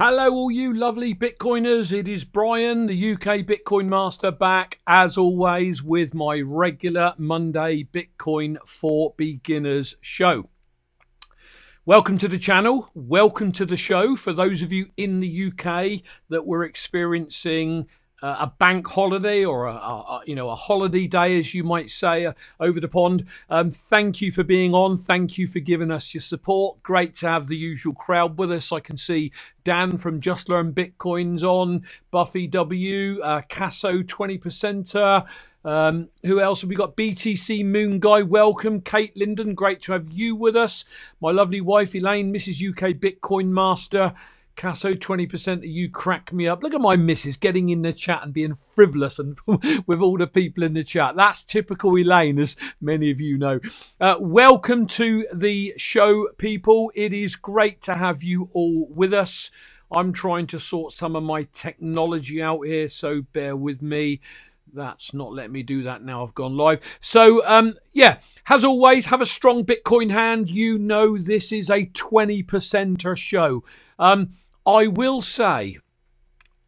Hello, all you lovely Bitcoiners. It is Brian, the UK Bitcoin Master, back as always with my regular Monday Bitcoin for Beginners show. Welcome to the channel. Welcome to the show. For those of you in the UK that were experiencing a bank holiday or a, a, you know a holiday day, as you might say, uh, over the pond. Um, thank you for being on. Thank you for giving us your support. Great to have the usual crowd with us. I can see Dan from Just Learn Bitcoins on, Buffy W, uh, Casso 20 percenter. Um, who else have we got? BTC Moon Guy, welcome. Kate Linden, great to have you with us. My lovely wife Elaine, Mrs. UK Bitcoin Master. Casso, 20% of you crack me up. Look at my missus getting in the chat and being frivolous and with all the people in the chat. That's typical Elaine, as many of you know. Uh, welcome to the show, people. It is great to have you all with us. I'm trying to sort some of my technology out here, so bear with me that's not letting me do that now I've gone live. So, um, yeah, as always, have a strong Bitcoin hand. You know, this is a 20 percenter show. Um, I will say,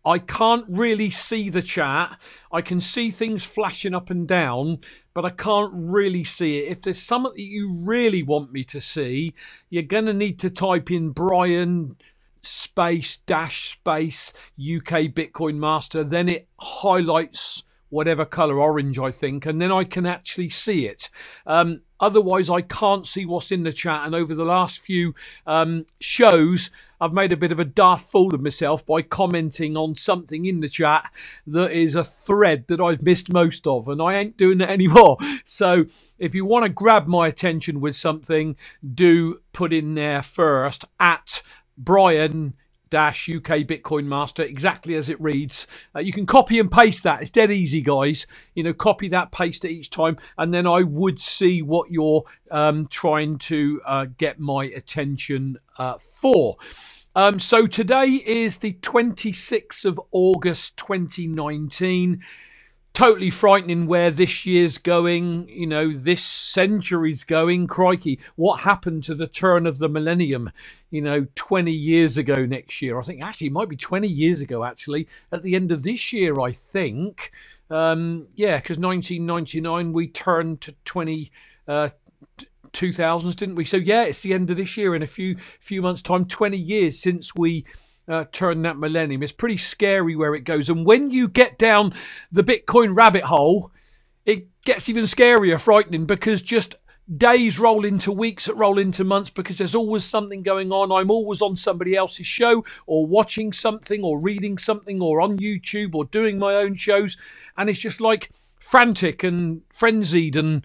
I can't really see the chat. I can see things flashing up and down, but I can't really see it. If there's something that you really want me to see, you're going to need to type in Brian space dash space UK Bitcoin Master. Then it highlights whatever color orange I think, and then I can actually see it. Um, otherwise, I can't see what's in the chat. And over the last few um, shows, I've made a bit of a daft fool of myself by commenting on something in the chat that is a thread that I've missed most of, and I ain't doing that anymore. So if you want to grab my attention with something, do put in there first at Brian dash UK Bitcoin Master, exactly as it reads. Uh, you can copy and paste that. It's dead easy, guys. You know, copy that, paste it each time, and then I would see what you're um, trying to uh, get my attention uh, for. Um, so today is the 26th of August 2019 totally frightening where this year's going, you know, this century's going. Crikey, what happened to the turn of the millennium, you know, 20 years ago next year? I think actually it might be 20 years ago, actually, at the end of this year, I think. Um, yeah, because 1999 we turned to 20. Uh, 2000s didn't we so yeah it's the end of this year in a few few months time 20 years since we uh, turn that millennium. It's pretty scary where it goes. And when you get down the Bitcoin rabbit hole, it gets even scarier, frightening, because just days roll into weeks that roll into months because there's always something going on. I'm always on somebody else's show or watching something or reading something or on YouTube or doing my own shows. And it's just like frantic and frenzied and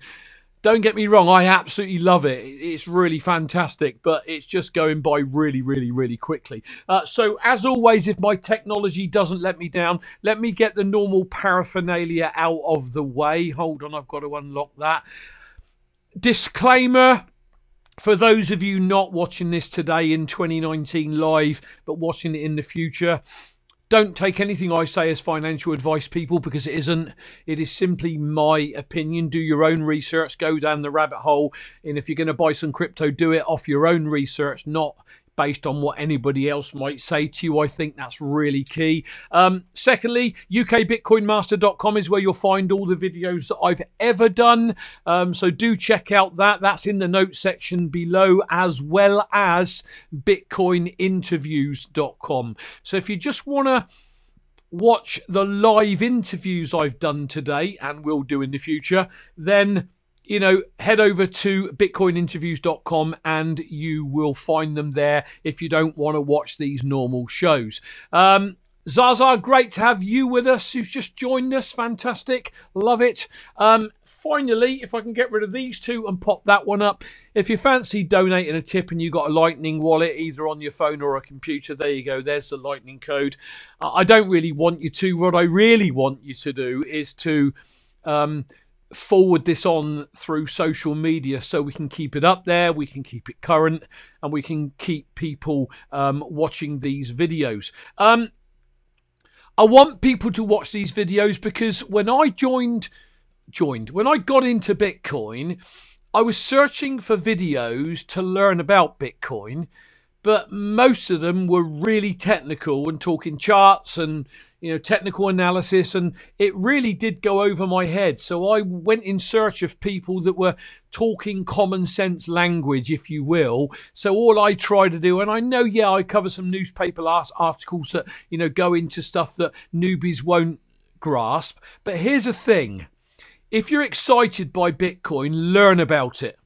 don't get me wrong, I absolutely love it. It's really fantastic, but it's just going by really, really, really quickly. Uh, so, as always, if my technology doesn't let me down, let me get the normal paraphernalia out of the way. Hold on, I've got to unlock that. Disclaimer for those of you not watching this today in 2019 live, but watching it in the future, don't take anything I say as financial advice, people, because it isn't. It is simply my opinion. Do your own research, go down the rabbit hole. And if you're going to buy some crypto, do it off your own research, not based on what anybody else might say to you. I think that's really key. Um, secondly, ukbitcoinmaster.com is where you'll find all the videos that I've ever done. Um, so do check out that. That's in the notes section below, as well as bitcoininterviews.com. So if you just want to watch the live interviews I've done today and will do in the future, then you know, head over to bitcoininterviews.com and you will find them there if you don't want to watch these normal shows. Um, Zaza, great to have you with us who's just joined us. Fantastic. Love it. Um, finally, if I can get rid of these two and pop that one up, if you fancy donating a tip and you've got a Lightning wallet either on your phone or a computer, there you go. There's the Lightning code. I don't really want you to. What I really want you to do is to. Um, forward this on through social media so we can keep it up there, we can keep it current, and we can keep people um, watching these videos. Um, I want people to watch these videos because when I joined, joined, when I got into Bitcoin, I was searching for videos to learn about Bitcoin but most of them were really technical and talking charts and you know technical analysis and it really did go over my head. So i went in search of people that were talking common sense language if you will. So all i try to do and i know yeah i cover some newspaper articles that you know go into stuff that newbies won't grasp. But here's a thing. If you're excited by bitcoin learn about it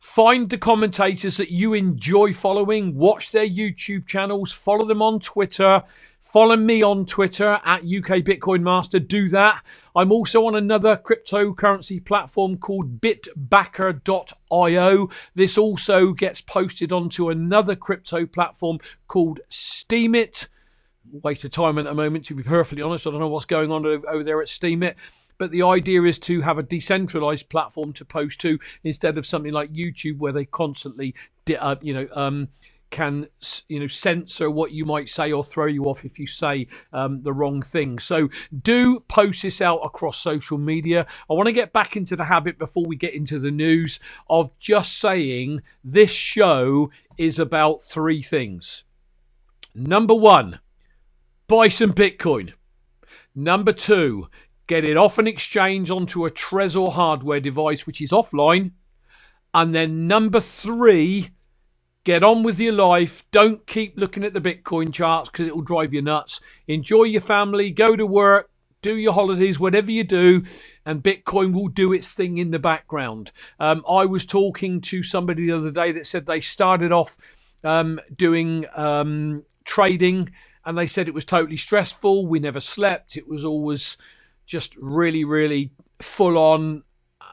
Find the commentators that you enjoy following, watch their YouTube channels, follow them on Twitter, follow me on Twitter at UK Bitcoin Master. Do that. I'm also on another cryptocurrency platform called bitbacker.io. This also gets posted onto another crypto platform called Steemit. Waste of time at the moment, to be perfectly honest. I don't know what's going on over there at Steemit. But the idea is to have a decentralized platform to post to instead of something like YouTube where they constantly, uh, you know, um, can you know censor what you might say or throw you off if you say um, the wrong thing. So do post this out across social media. I want to get back into the habit before we get into the news of just saying this show is about three things. Number one, buy some Bitcoin. Number two, get it off an exchange onto a Trezor hardware device, which is offline. And then number three, get on with your life. Don't keep looking at the Bitcoin charts because it will drive you nuts. Enjoy your family, go to work, do your holidays, whatever you do, and Bitcoin will do its thing in the background. Um, I was talking to somebody the other day that said they started off um, doing um, trading and they said it was totally stressful. We never slept. It was always just really, really full on.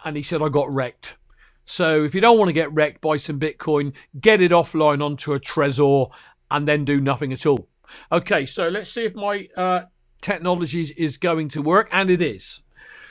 And he said, I got wrecked. So if you don't want to get wrecked by some Bitcoin, get it offline onto a Trezor and then do nothing at all. Okay, so let's see if my uh, technology is going to work, and it is.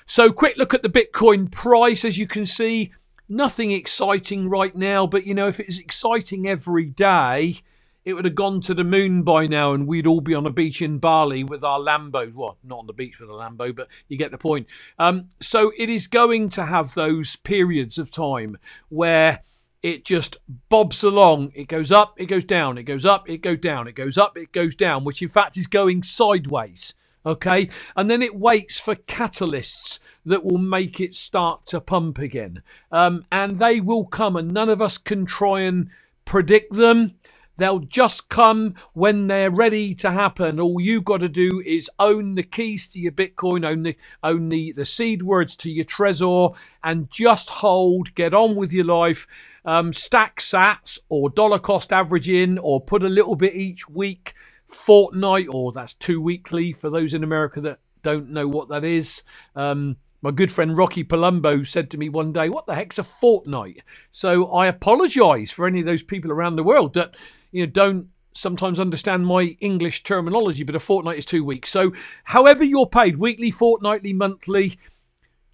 So, quick look at the Bitcoin price. As you can see, nothing exciting right now, but you know, if it's exciting every day, it would have gone to the moon by now and we'd all be on a beach in Bali with our Lambo. Well, not on the beach with a Lambo, but you get the point. Um, so it is going to have those periods of time where it just bobs along. It goes up, it goes down, it goes up, it goes down, it goes up, it goes down, which in fact is going sideways. Okay, and then it waits for catalysts that will make it start to pump again. Um, and they will come, and none of us can try and predict them. They'll just come when they're ready to happen. All you've got to do is own the keys to your Bitcoin, own the, own the, the seed words to your Trezor, and just hold, get on with your life. Um, stack sats or dollar cost averaging or put a little bit each week, fortnight, or that's two weekly for those in America that don't know what that is. Um, my good friend Rocky Palumbo said to me one day, What the heck's a fortnight? So I apologize for any of those people around the world that you know don't sometimes understand my English terminology, but a fortnight is two weeks. So however you're paid, weekly, fortnightly, monthly,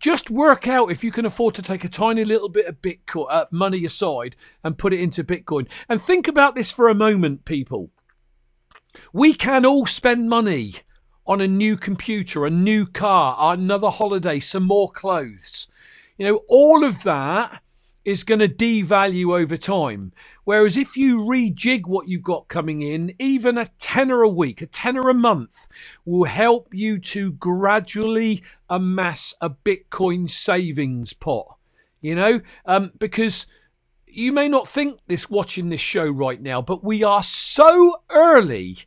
just work out if you can afford to take a tiny little bit of Bitcoin uh, money aside and put it into Bitcoin. And think about this for a moment, people. We can all spend money on a new computer, a new car, another holiday, some more clothes. You know, all of that is going to devalue over time. Whereas if you rejig what you've got coming in, even a tenner a week, a tenner a month will help you to gradually amass a Bitcoin savings pot. You know, um, because you may not think this watching this show right now, but we are so early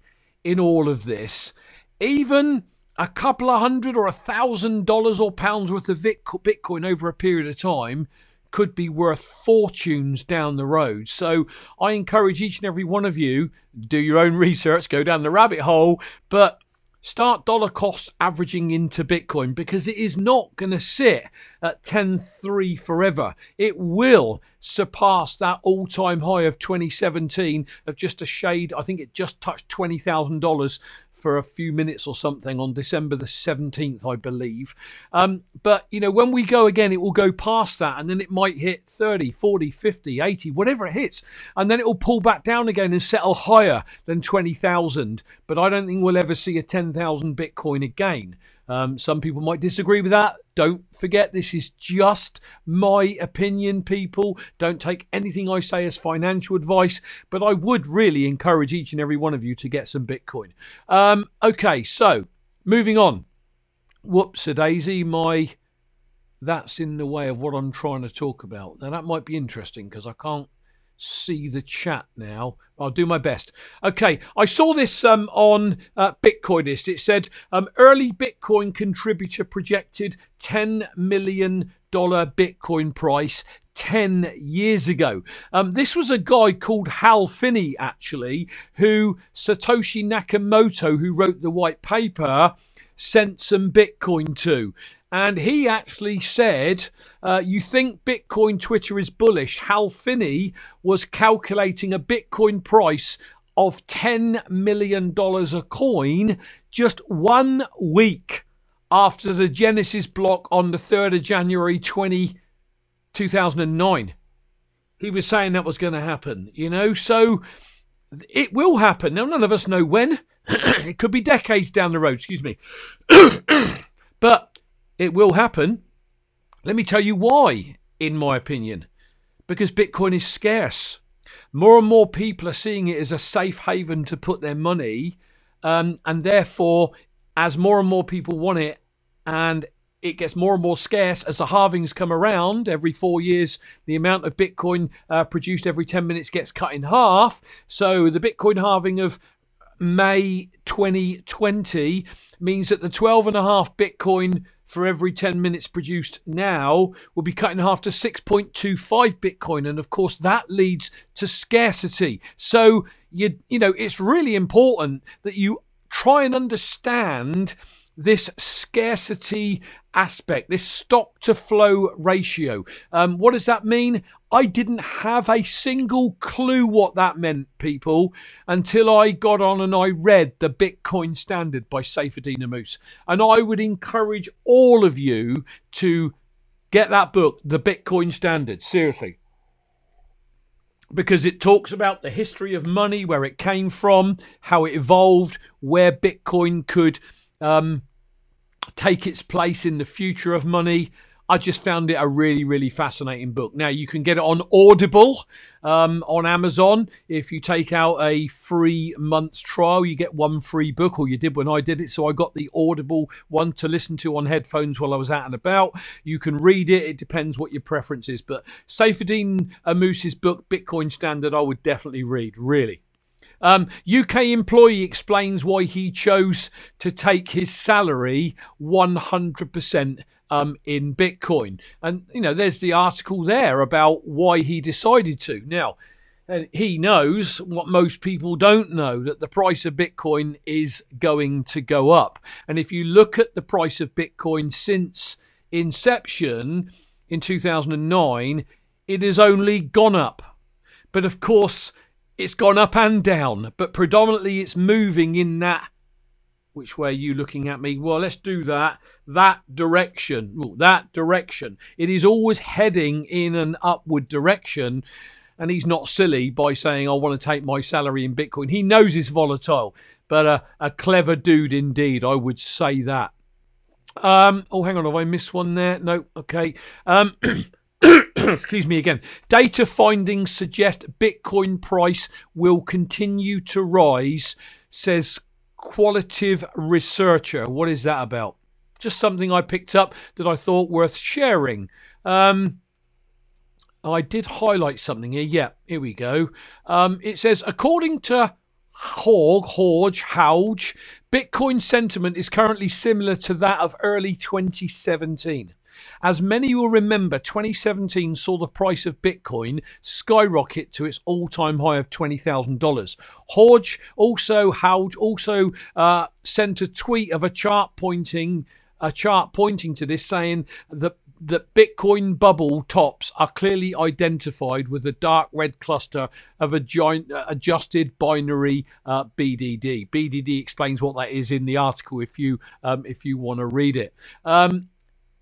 in all of this. Even a couple of hundred or a thousand dollars or pounds worth of Bitcoin over a period of time could be worth fortunes down the road. So I encourage each and every one of you do your own research, go down the rabbit hole, but start dollar cost averaging into Bitcoin because it is not going to sit at 10.3 forever. It will surpass that all time high of 2017 of just a shade. I think it just touched $20,000 for a few minutes or something on December the 17th, I believe. Um, but, you know, when we go again, it will go past that and then it might hit 30, 40, 50, 80, whatever it hits. And then it will pull back down again and settle higher than 20,000. But I don't think we'll ever see a 10,000 Bitcoin again. Um, some people might disagree with that. Don't forget, this is just my opinion, people. Don't take anything I say as financial advice, but I would really encourage each and every one of you to get some Bitcoin. Um, okay, so moving on. Whoops, a daisy, my that's in the way of what I'm trying to talk about. Now, that might be interesting because I can't see the chat now. I'll do my best. Okay, I saw this um, on uh, Bitcoinist. It said um, early Bitcoin contributor projected $10 million Bitcoin price 10 years ago. Um, this was a guy called Hal Finney, actually, who Satoshi Nakamoto, who wrote the white paper, sent some Bitcoin to and he actually said, uh, You think Bitcoin Twitter is bullish? Hal Finney was calculating a Bitcoin price of $10 million a coin just one week after the Genesis block on the 3rd of January 20, 2009. He was saying that was going to happen, you know, so it will happen. Now, none of us know when. it could be decades down the road, excuse me. but it will happen. Let me tell you why, in my opinion. Because Bitcoin is scarce. More and more people are seeing it as a safe haven to put their money. Um, and therefore, as more and more people want it and it gets more and more scarce as the halvings come around every four years the amount of bitcoin uh, produced every 10 minutes gets cut in half so the bitcoin halving of may 2020 means that the 12 and a half bitcoin for every 10 minutes produced now will be cut in half to 6.25 Bitcoin. And of course, that leads to scarcity. So, you, you know, it's really important that you try and understand this scarcity aspect, this stock to flow ratio. Um, what does that mean? I didn't have a single clue what that meant, people, until I got on and I read The Bitcoin Standard by Saifedean Ammous. And I would encourage all of you to get that book, The Bitcoin Standard. Seriously because it talks about the history of money, where it came from, how it evolved, where Bitcoin could um, take its place in the future of money. I just found it a really, really fascinating book. Now, you can get it on Audible um, on Amazon. If you take out a free month's trial, you get one free book, or you did when I did it. So I got the Audible one to listen to on headphones while I was out and about. You can read it, it depends what your preference is. But Saifedean Ammous' book, Bitcoin Standard, I would definitely read, really. Um, UK employee explains why he chose to take his salary 100% um, in Bitcoin. And, you know, there's the article there about why he decided to. Now, and he knows what most people don't know that the price of Bitcoin is going to go up. And if you look at the price of Bitcoin since inception in 2009, it has only gone up. But of course, it's gone up and down, but predominantly it's moving in that. Which way are you looking at me? Well, let's do that. That direction. Ooh, that direction. It is always heading in an upward direction. and he's not silly by saying, I want to take my salary in Bitcoin. He knows it's volatile, but a, a clever dude indeed, I would say that. Um, oh, hang on, have I missed one there? No, okay. Um, excuse me again. Data findings suggest Bitcoin price will continue to rise, says qualitative researcher. What is that about? Just something I picked up that I thought worth sharing. Um, I did highlight something here. Yeah, here we go. Um, it says, according to Hawg, Horge, Hauge, Bitcoin sentiment is currently similar to that of early 2017. As many will remember, 2017 saw the price of Bitcoin skyrocket to its all-time high of $20,000. Hodge also Hodge also uh, sent a tweet of a chart pointing a chart pointing to this, saying that that Bitcoin bubble tops are clearly identified with a dark red cluster of a giant uh, adjusted binary uh, BDD. BDD explains what that is in the article if you um, if you want to read it. Um,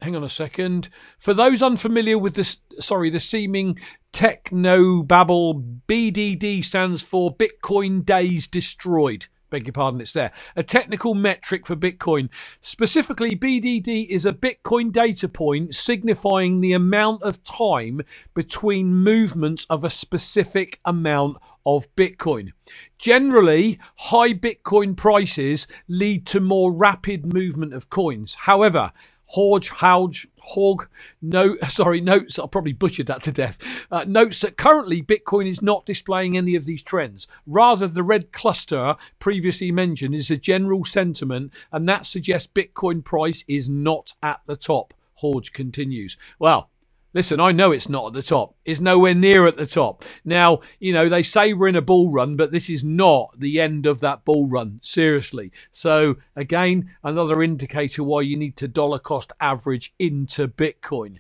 hang on a second. For those unfamiliar with this, sorry, the seeming techno babble, BDD stands for Bitcoin Days Destroyed. Beg your pardon, it's there. A technical metric for Bitcoin. Specifically, BDD is a Bitcoin data point signifying the amount of time between movements of a specific amount of Bitcoin. Generally, high Bitcoin prices lead to more rapid movement of coins. However, Horge, Hauge, Hog, no, sorry, notes, I probably butchered that to death, uh, notes that currently Bitcoin is not displaying any of these trends. Rather, the red cluster previously mentioned is a general sentiment, and that suggests Bitcoin price is not at the top. Horge continues. Well, Listen, I know it's not at the top. It's nowhere near at the top. Now, you know, they say we're in a bull run, but this is not the end of that bull run. Seriously. So, again, another indicator why you need to dollar cost average into Bitcoin.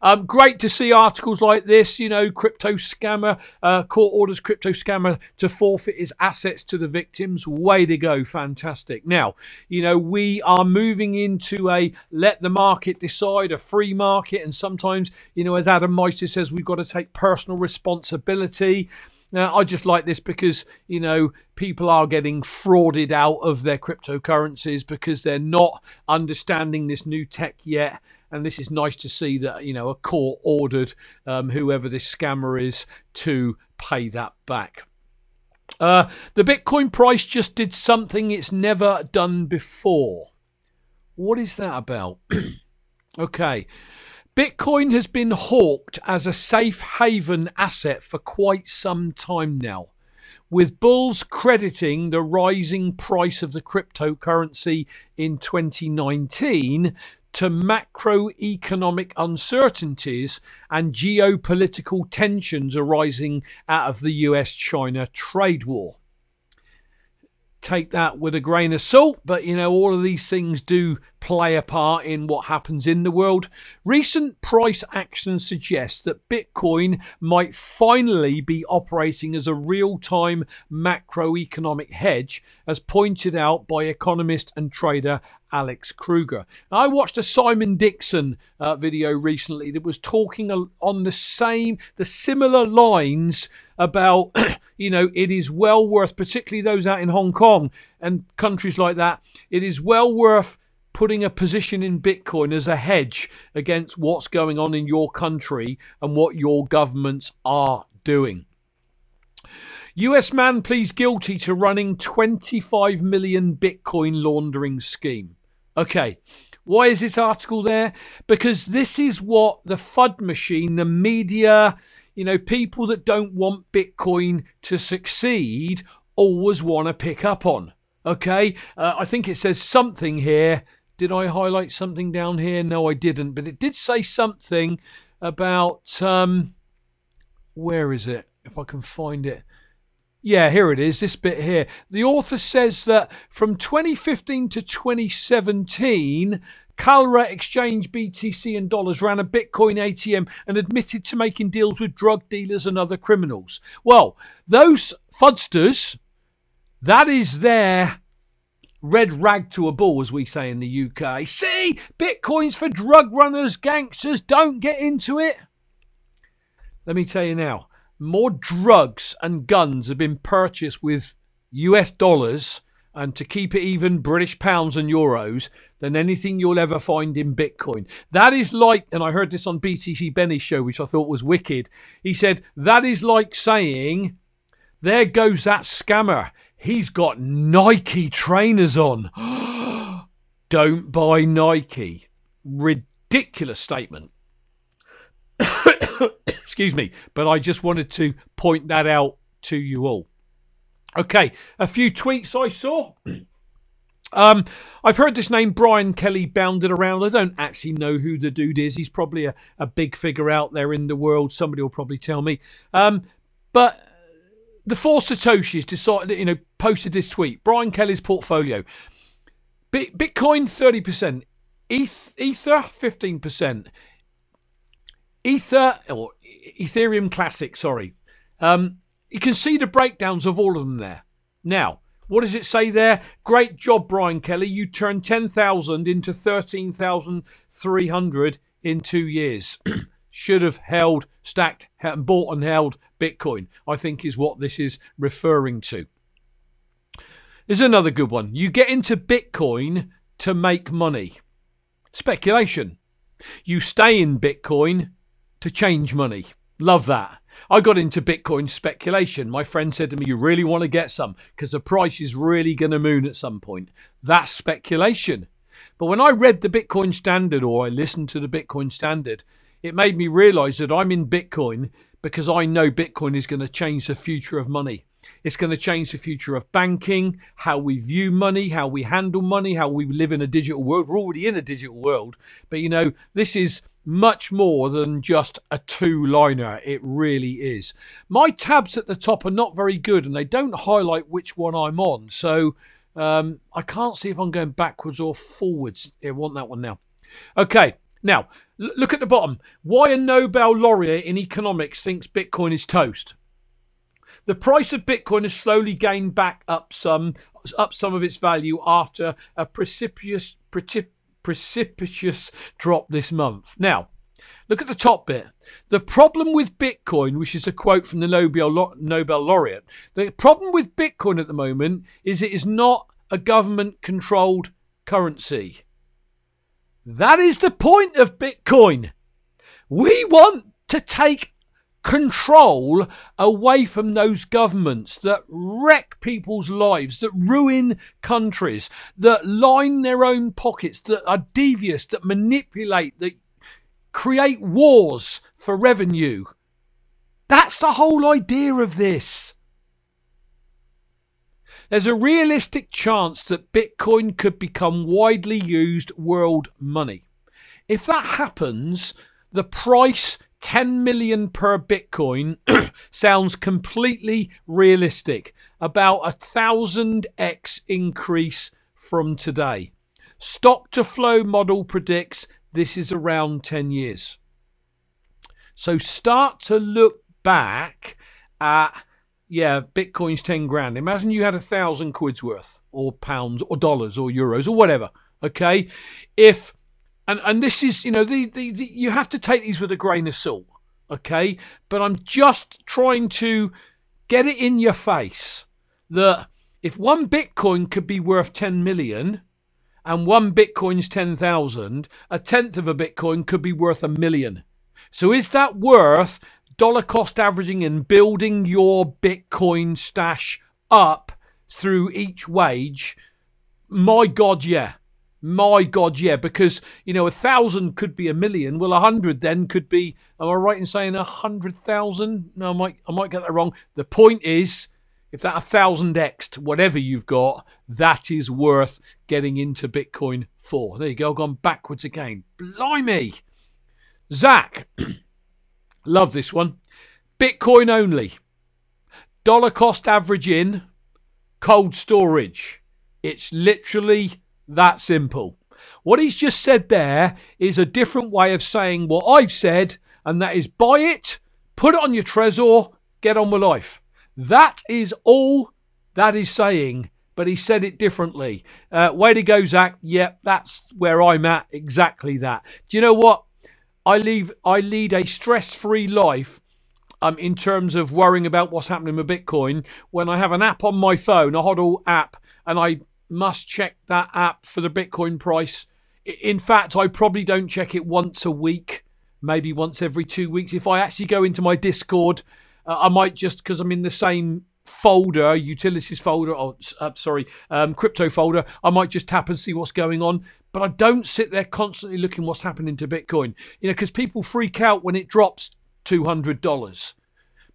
Um, great to see articles like this. You know, crypto scammer, uh, court orders crypto scammer to forfeit his assets to the victims. Way to go. Fantastic. Now, you know, we are moving into a let the market decide, a free market. And sometimes, you know, as Adam Meister says, we've got to take personal responsibility. Now, I just like this because, you know, people are getting frauded out of their cryptocurrencies because they're not understanding this new tech yet and this is nice to see that you know a court ordered um, whoever this scammer is to pay that back. Uh, the Bitcoin price just did something it's never done before. What is that about? okay. Bitcoin has been hawked as a safe haven asset for quite some time now, with bulls crediting the rising price of the cryptocurrency in 2019 to macroeconomic uncertainties and geopolitical tensions arising out of the US China trade war. Take that with a grain of salt, but you know, all of these things do play a part in what happens in the world. Recent price action suggests that Bitcoin might finally be operating as a real time macroeconomic hedge, as pointed out by economist and trader Alex Kruger. I watched a Simon Dixon uh, video recently that was talking on the same, the similar lines about, you know, it is well worth, particularly those out in Hong Kong and countries like that, it is well worth putting a position in Bitcoin as a hedge against what's going on in your country and what your governments are doing. US man pleads guilty to running 25 million Bitcoin laundering scheme. Okay, why is this article there? Because this is what the FUD machine, the media, you know, people that don't want Bitcoin to succeed always want to pick up on. Okay, uh, I think it says something here did I highlight something down here? No, I didn't. But it did say something about um, where is it? If I can find it. Yeah, here it is, this bit here. The author says that from 2015 to 2017, Kalra Exchange BTC and dollars, ran a Bitcoin ATM, and admitted to making deals with drug dealers and other criminals. Well, those fudsters, that is their red rag to a bull, as we say in the UK. See, Bitcoin's for drug runners, gangsters, don't get into it. Let me tell you now, more drugs and guns have been purchased with US dollars and to keep it even British pounds and euros than anything you'll ever find in Bitcoin. That is like, and I heard this on BTC Benny's show, which I thought was wicked. He said, that is like saying, there goes that scammer. He's got Nike trainers on. Don't buy Nike. Ridiculous statement. Excuse me, but I just wanted to point that out to you all. Okay, a few tweets I saw. Um, I've heard this name Brian Kelly bounded around. I don't actually know who the dude is. He's probably a, a big figure out there in the world. Somebody will probably tell me. Um, but the four Satoshis decided, you know, posted this tweet. Brian Kelly's portfolio: Bitcoin thirty percent, Ether fifteen percent, Ether or Ethereum Classic. Sorry, um, you can see the breakdowns of all of them there. Now, what does it say there? Great job, Brian Kelly. You turned 10,000 into 13,300 in two years. Should have held, stacked, and bought and held Bitcoin, I think is what this is referring to. There's another good one. You get into Bitcoin to make money. Speculation. You stay in Bitcoin to change money. Love that. I got into Bitcoin speculation. My friend said to me, You really want to get some because the price is really going to moon at some point. That's speculation. But when I read the Bitcoin standard or I listened to the Bitcoin standard, it made me realize that I'm in Bitcoin because I know Bitcoin is going to change the future of money. It's going to change the future of banking, how we view money, how we handle money, how we live in a digital world. We're already in a digital world, but you know, this is much more than just a two liner. It really is. My tabs at the top are not very good and they don't highlight which one I'm on. So um, I can't see if I'm going backwards or forwards. I want that one now. Okay, now look at the bottom. Why a Nobel laureate in economics thinks Bitcoin is toast? The price of Bitcoin has slowly gained back up some up some of its value after a precipitous precip, precipitous drop this month. Now, look at the top bit. The problem with Bitcoin, which is a quote from the Nobel, Nobel laureate, the problem with Bitcoin at the moment is it is not a government controlled currency. That is the point of Bitcoin. We want to take control away from those governments that wreck people's lives, that ruin countries, that line their own pockets, that are devious, that manipulate, that create wars for revenue. That's the whole idea of this. There's a realistic chance that Bitcoin could become widely used world money. If that happens, the price 10 million per Bitcoin sounds completely realistic. About a thousand X increase from today. Stock to flow model predicts this is around 10 years. So start to look back at, yeah, Bitcoin's 10 grand. Imagine you had a thousand quid's worth, or pounds, or dollars, or euros, or whatever. Okay. If and and this is you know the, the, the, you have to take these with a grain of salt okay but i'm just trying to get it in your face that if one bitcoin could be worth 10 million and one bitcoin's 10,000 a tenth of a bitcoin could be worth a million so is that worth dollar cost averaging and building your bitcoin stash up through each wage my god yeah my God, yeah, because you know a thousand could be a million. Well, a hundred then could be. Am I right in saying a hundred thousand? No, I might I might get that wrong. The point is, if that a thousand x whatever you've got, that is worth getting into Bitcoin for. There you go. Gone backwards again. Blimey, Zach, love this one. Bitcoin only. Dollar cost average in cold storage. It's literally that simple. What he's just said there is a different way of saying what I've said, and that is buy it, put it on your Trezor, get on with life. That is all that is saying, but he said it differently. Uh, way to go, Zach. Yep, that's where I'm at. Exactly that. Do you know what? I leave. I lead a stress-free life um, in terms of worrying about what's happening with Bitcoin when I have an app on my phone, a HODL app, and I must check that app for the Bitcoin price. In fact, I probably don't check it once a week, maybe once every two weeks. If I actually go into my Discord, uh, I might just because I'm in the same folder, utilities folder, or uh, sorry, um, crypto folder, I might just tap and see what's going on. But I don't sit there constantly looking what's happening to Bitcoin, you know, because people freak out when it drops two hundred dollars.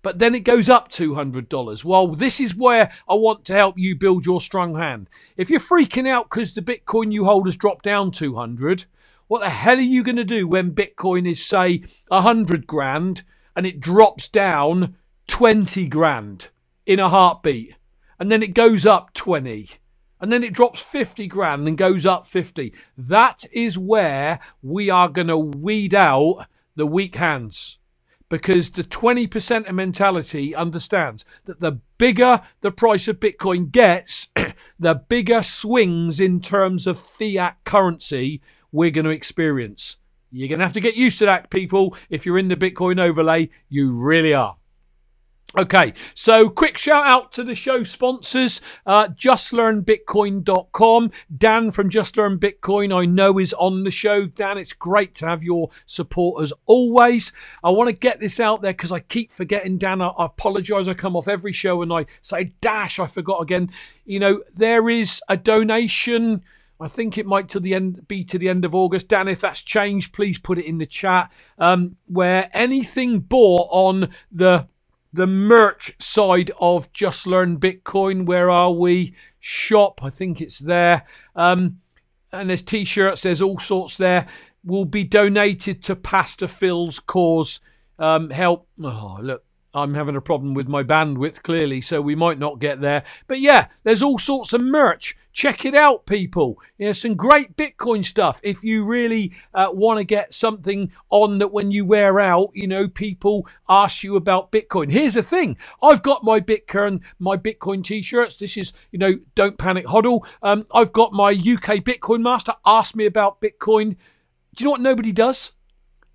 But then it goes up $200. Well, this is where I want to help you build your strong hand. If you're freaking out because the Bitcoin you hold has dropped down 200, what the hell are you going to do when Bitcoin is, say, 100 grand and it drops down 20 grand? In a heartbeat. And then it goes up 20. And then it drops 50 grand and goes up 50. That is where we are going to weed out the weak hands. Because the 20% of mentality understands that the bigger the price of Bitcoin gets, the bigger swings in terms of fiat currency we're going to experience. You're going to have to get used to that, people. If you're in the Bitcoin overlay, you really are. Okay, so quick shout out to the show sponsors, uh, justlearnbitcoin.com. Dan from Just Learn Bitcoin, I know, is on the show. Dan, it's great to have your support as always. I want to get this out there because I keep forgetting, Dan. I, I apologize. I come off every show and I say, dash, I forgot again. You know, there is a donation. I think it might to the end be to the end of August. Dan, if that's changed, please put it in the chat. Um, where anything bought on the the merch side of Just Learn Bitcoin. Where are we? Shop, I think it's there. Um, and there's t shirts, there's all sorts there. Will be donated to Pastor Phil's cause. Um, help. Oh, look, I'm having a problem with my bandwidth, clearly, so we might not get there. But yeah, there's all sorts of merch. Check it out, people. You know, some great Bitcoin stuff. If you really uh, want to get something on that when you wear out, you know, people ask you about Bitcoin. Here's the thing I've got my Bitcoin, my Bitcoin t shirts. This is, you know, Don't Panic Hodl. Um, I've got my UK Bitcoin Master. Ask me about Bitcoin. Do you know what nobody does?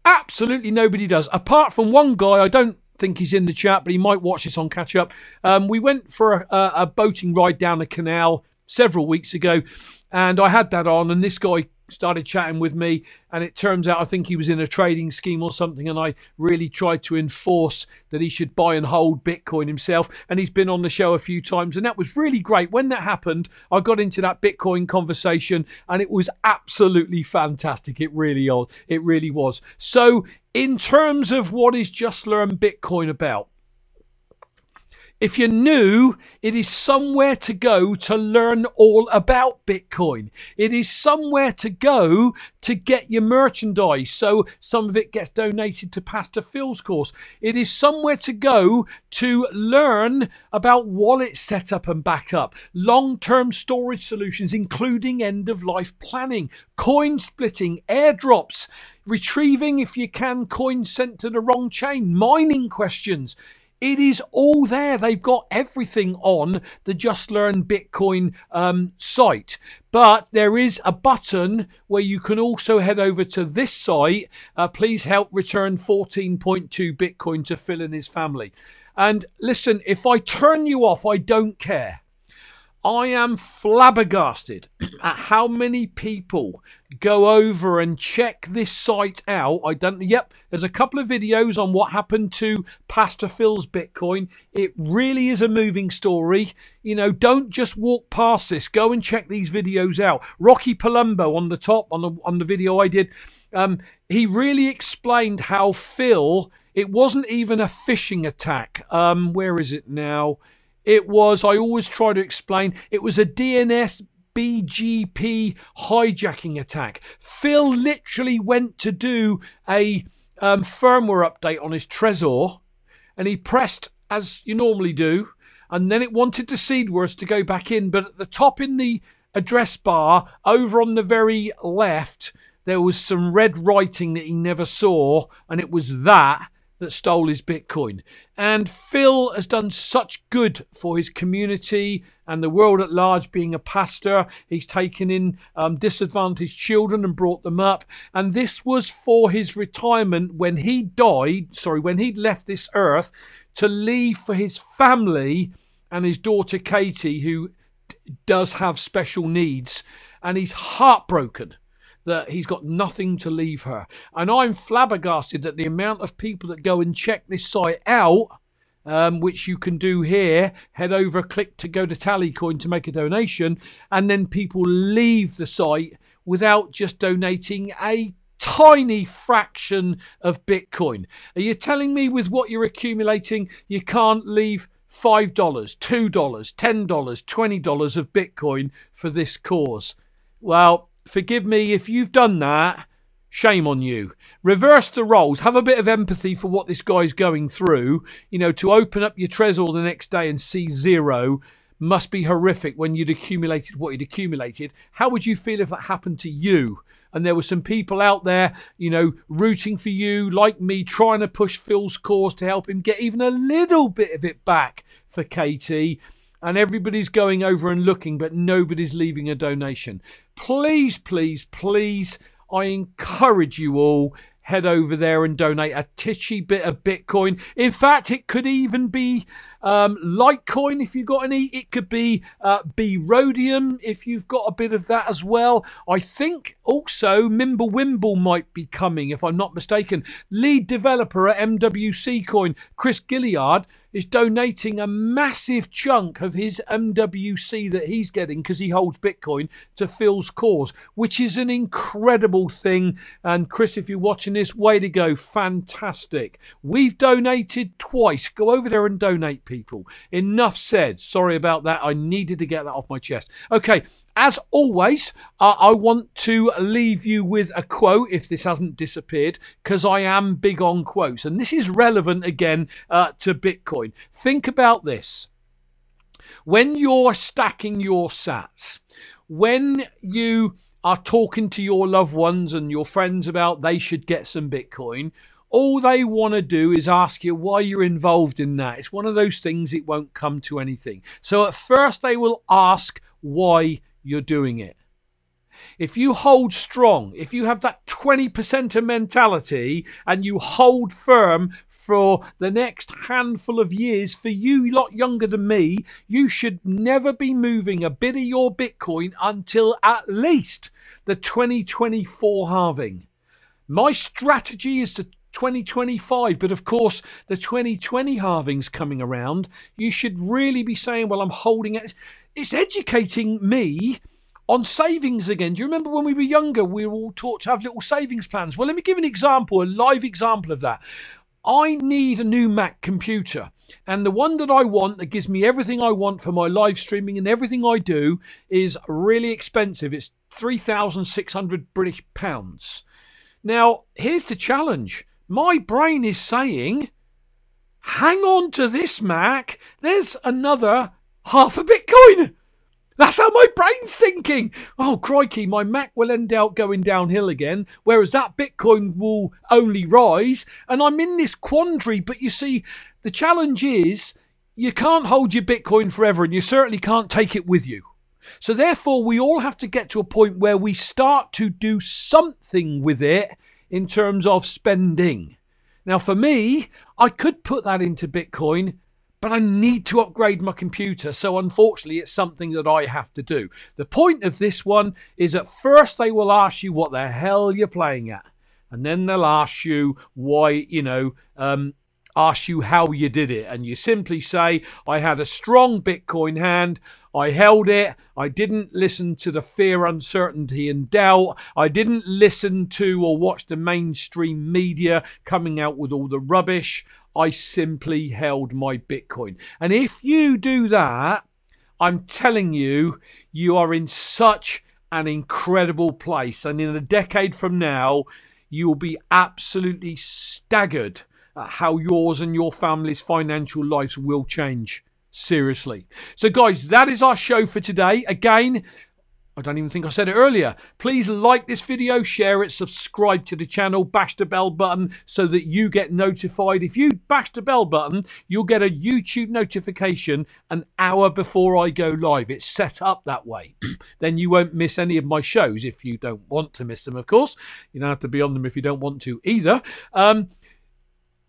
Absolutely nobody does. Apart from one guy, I don't think he's in the chat, but he might watch this on catch up. Um, we went for a, a boating ride down the canal several weeks ago, and I had that on, and this guy started chatting with me and it turns out I think he was in a trading scheme or something and I really tried to enforce that he should buy and hold Bitcoin himself and he's been on the show a few times and that was really great. When that happened I got into that Bitcoin conversation and it was absolutely fantastic. It really it really was. So in terms of what is just learn Bitcoin about if you're new, it is somewhere to go to learn all about Bitcoin. It is somewhere to go to get your merchandise. So some of it gets donated to Pastor Phil's course. It is somewhere to go to learn about wallet setup and backup, long term storage solutions, including end of life planning, coin splitting, airdrops, retrieving, if you can, coins sent to the wrong chain, mining questions. It is all there. They've got everything on the Just Learn Bitcoin um, site. But there is a button where you can also head over to this site. Uh, please help return 14.2 Bitcoin to Phil and his family. And listen, if I turn you off, I don't care. I am flabbergasted at how many people go over and check this site out. I don't. Yep, there's a couple of videos on what happened to Pastor Phil's Bitcoin. It really is a moving story. You know, don't just walk past this. Go and check these videos out. Rocky Palumbo on the top on the on the video I did. Um, he really explained how Phil. It wasn't even a phishing attack. Um, where is it now? It was, I always try to explain, it was a DNS BGP hijacking attack. Phil literally went to do a um, firmware update on his Trezor and he pressed, as you normally do, and then it wanted the seed words to go back in. But at the top in the address bar, over on the very left, there was some red writing that he never saw, and it was that that stole his Bitcoin. And Phil has done such good for his community and the world at large, being a pastor. He's taken in um, disadvantaged children and brought them up. And this was for his retirement when he died, sorry, when he'd left this earth to leave for his family and his daughter Katie, who does have special needs. And he's heartbroken that he's got nothing to leave her. And I'm flabbergasted that the amount of people that go and check this site out, um, which you can do here, head over, click to go to Tallycoin to make a donation, and then people leave the site without just donating a tiny fraction of Bitcoin. Are you telling me with what you're accumulating, you can't leave $5, $2, $10, $20 of Bitcoin for this cause? Well, forgive me if you've done that. Shame on you. Reverse the roles. Have a bit of empathy for what this guy's going through. You know, to open up your Trezor the next day and see zero must be horrific when you'd accumulated what you'd accumulated. How would you feel if that happened to you? And there were some people out there, you know, rooting for you, like me, trying to push Phil's cause to help him get even a little bit of it back for Katie and everybody's going over and looking, but nobody's leaving a donation. Please, please, please, I encourage you all head over there and donate a titchy bit of Bitcoin. In fact, it could even be um, Litecoin if you've got any. It could be uh, B-Rhodium if you've got a bit of that as well. I think also Mimblewimble might be coming, if I'm not mistaken. Lead developer at MWC Coin, Chris Gilliard, is donating a massive chunk of his MWC that he's getting because he holds Bitcoin to Phil's cause, which is an incredible thing. And Chris, if you're watching this, way to go. Fantastic. We've donated twice. Go over there and donate, people. Enough said. Sorry about that. I needed to get that off my chest. Okay, as always, uh, I want to leave you with a quote if this hasn't disappeared, because I am big on quotes. And this is relevant again uh, to Bitcoin. Think about this. When you're stacking your sats, when you are talking to your loved ones and your friends about they should get some Bitcoin, all they want to do is ask you why you're involved in that. It's one of those things, it won't come to anything. So at first, they will ask why you're doing it. If you hold strong, if you have that 20% of mentality and you hold firm for the next handful of years, for you lot younger than me, you should never be moving a bit of your Bitcoin until at least the 2024 halving. My strategy is to 2025. But of course, the 2020 halving's coming around. You should really be saying, well, I'm holding it. It's educating me on savings again. Do you remember when we were younger, we were all taught to have little savings plans? Well, let me give an example, a live example of that. I need a new Mac computer. And the one that I want that gives me everything I want for my live streaming and everything I do is really expensive. It's 3,600 British pounds. Now, here's the challenge my brain is saying, hang on to this, Mac. There's another half a Bitcoin. That's how my brain's thinking. Oh, crikey, my Mac will end up going downhill again, whereas that Bitcoin will only rise. And I'm in this quandary. But you see, the challenge is you can't hold your Bitcoin forever, and you certainly can't take it with you. So, therefore, we all have to get to a point where we start to do something with it in terms of spending. Now, for me, I could put that into Bitcoin, but I need to upgrade my computer. So, unfortunately, it's something that I have to do. The point of this one is at first they will ask you what the hell you're playing at. And then they'll ask you why, you know, um, ask you how you did it. And you simply say, I had a strong Bitcoin hand. I held it. I didn't listen to the fear, uncertainty, and doubt. I didn't listen to or watch the mainstream media coming out with all the rubbish. I simply held my Bitcoin. And if you do that, I'm telling you, you are in such an incredible place. And in a decade from now, you will be absolutely staggered uh, how yours and your family's financial lives will change. Seriously. So, guys, that is our show for today. Again, I don't even think I said it earlier. Please like this video, share it, subscribe to the channel, bash the bell button so that you get notified. If you bash the bell button, you'll get a YouTube notification an hour before I go live. It's set up that way. then you won't miss any of my shows if you don't want to miss them, of course. You don't have to be on them if you don't want to either. Um,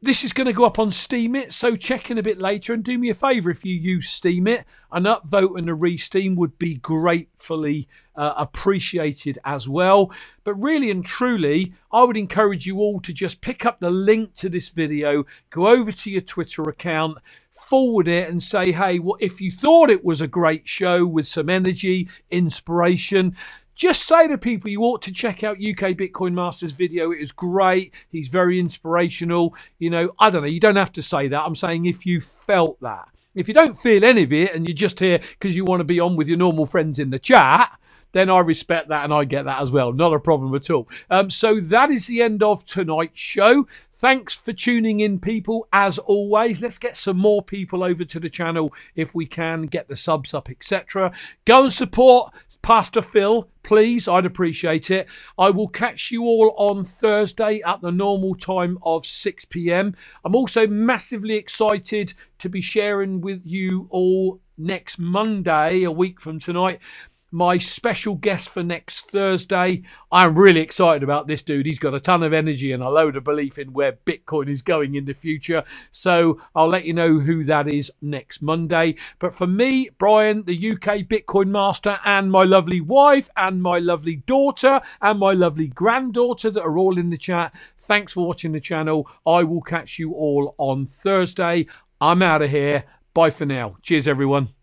this is going to go up on Steemit, so check in a bit later and do me a favour if you use Steemit. An upvote and a re-steam would be gratefully uh, appreciated as well. But really and truly, I would encourage you all to just pick up the link to this video, go over to your Twitter account, forward it and say, hey, well, if you thought it was a great show with some energy, inspiration, just say to people you ought to check out UK Bitcoin Masters video. It is great. He's very inspirational. You know, I don't know. You don't have to say that. I'm saying if you felt that. If you don't feel any of it and you're just here because you want to be on with your normal friends in the chat, then I respect that and I get that as well. Not a problem at all. Um, so that is the end of tonight's show. Thanks for tuning in, people. As always, let's get some more people over to the channel if we can, get the subs up, etc. Go and support Pastor Phil, please. I'd appreciate it. I will catch you all on Thursday at the normal time of 6 p.m. I'm also massively excited to be sharing with you all next Monday, a week from tonight, my special guest for next Thursday. I'm really excited about this dude. He's got a ton of energy and a load of belief in where Bitcoin is going in the future. So I'll let you know who that is next Monday. But for me, Brian, the UK Bitcoin master, and my lovely wife, and my lovely daughter, and my lovely granddaughter that are all in the chat, thanks for watching the channel. I will catch you all on Thursday. I'm out of here. Bye for now. Cheers, everyone.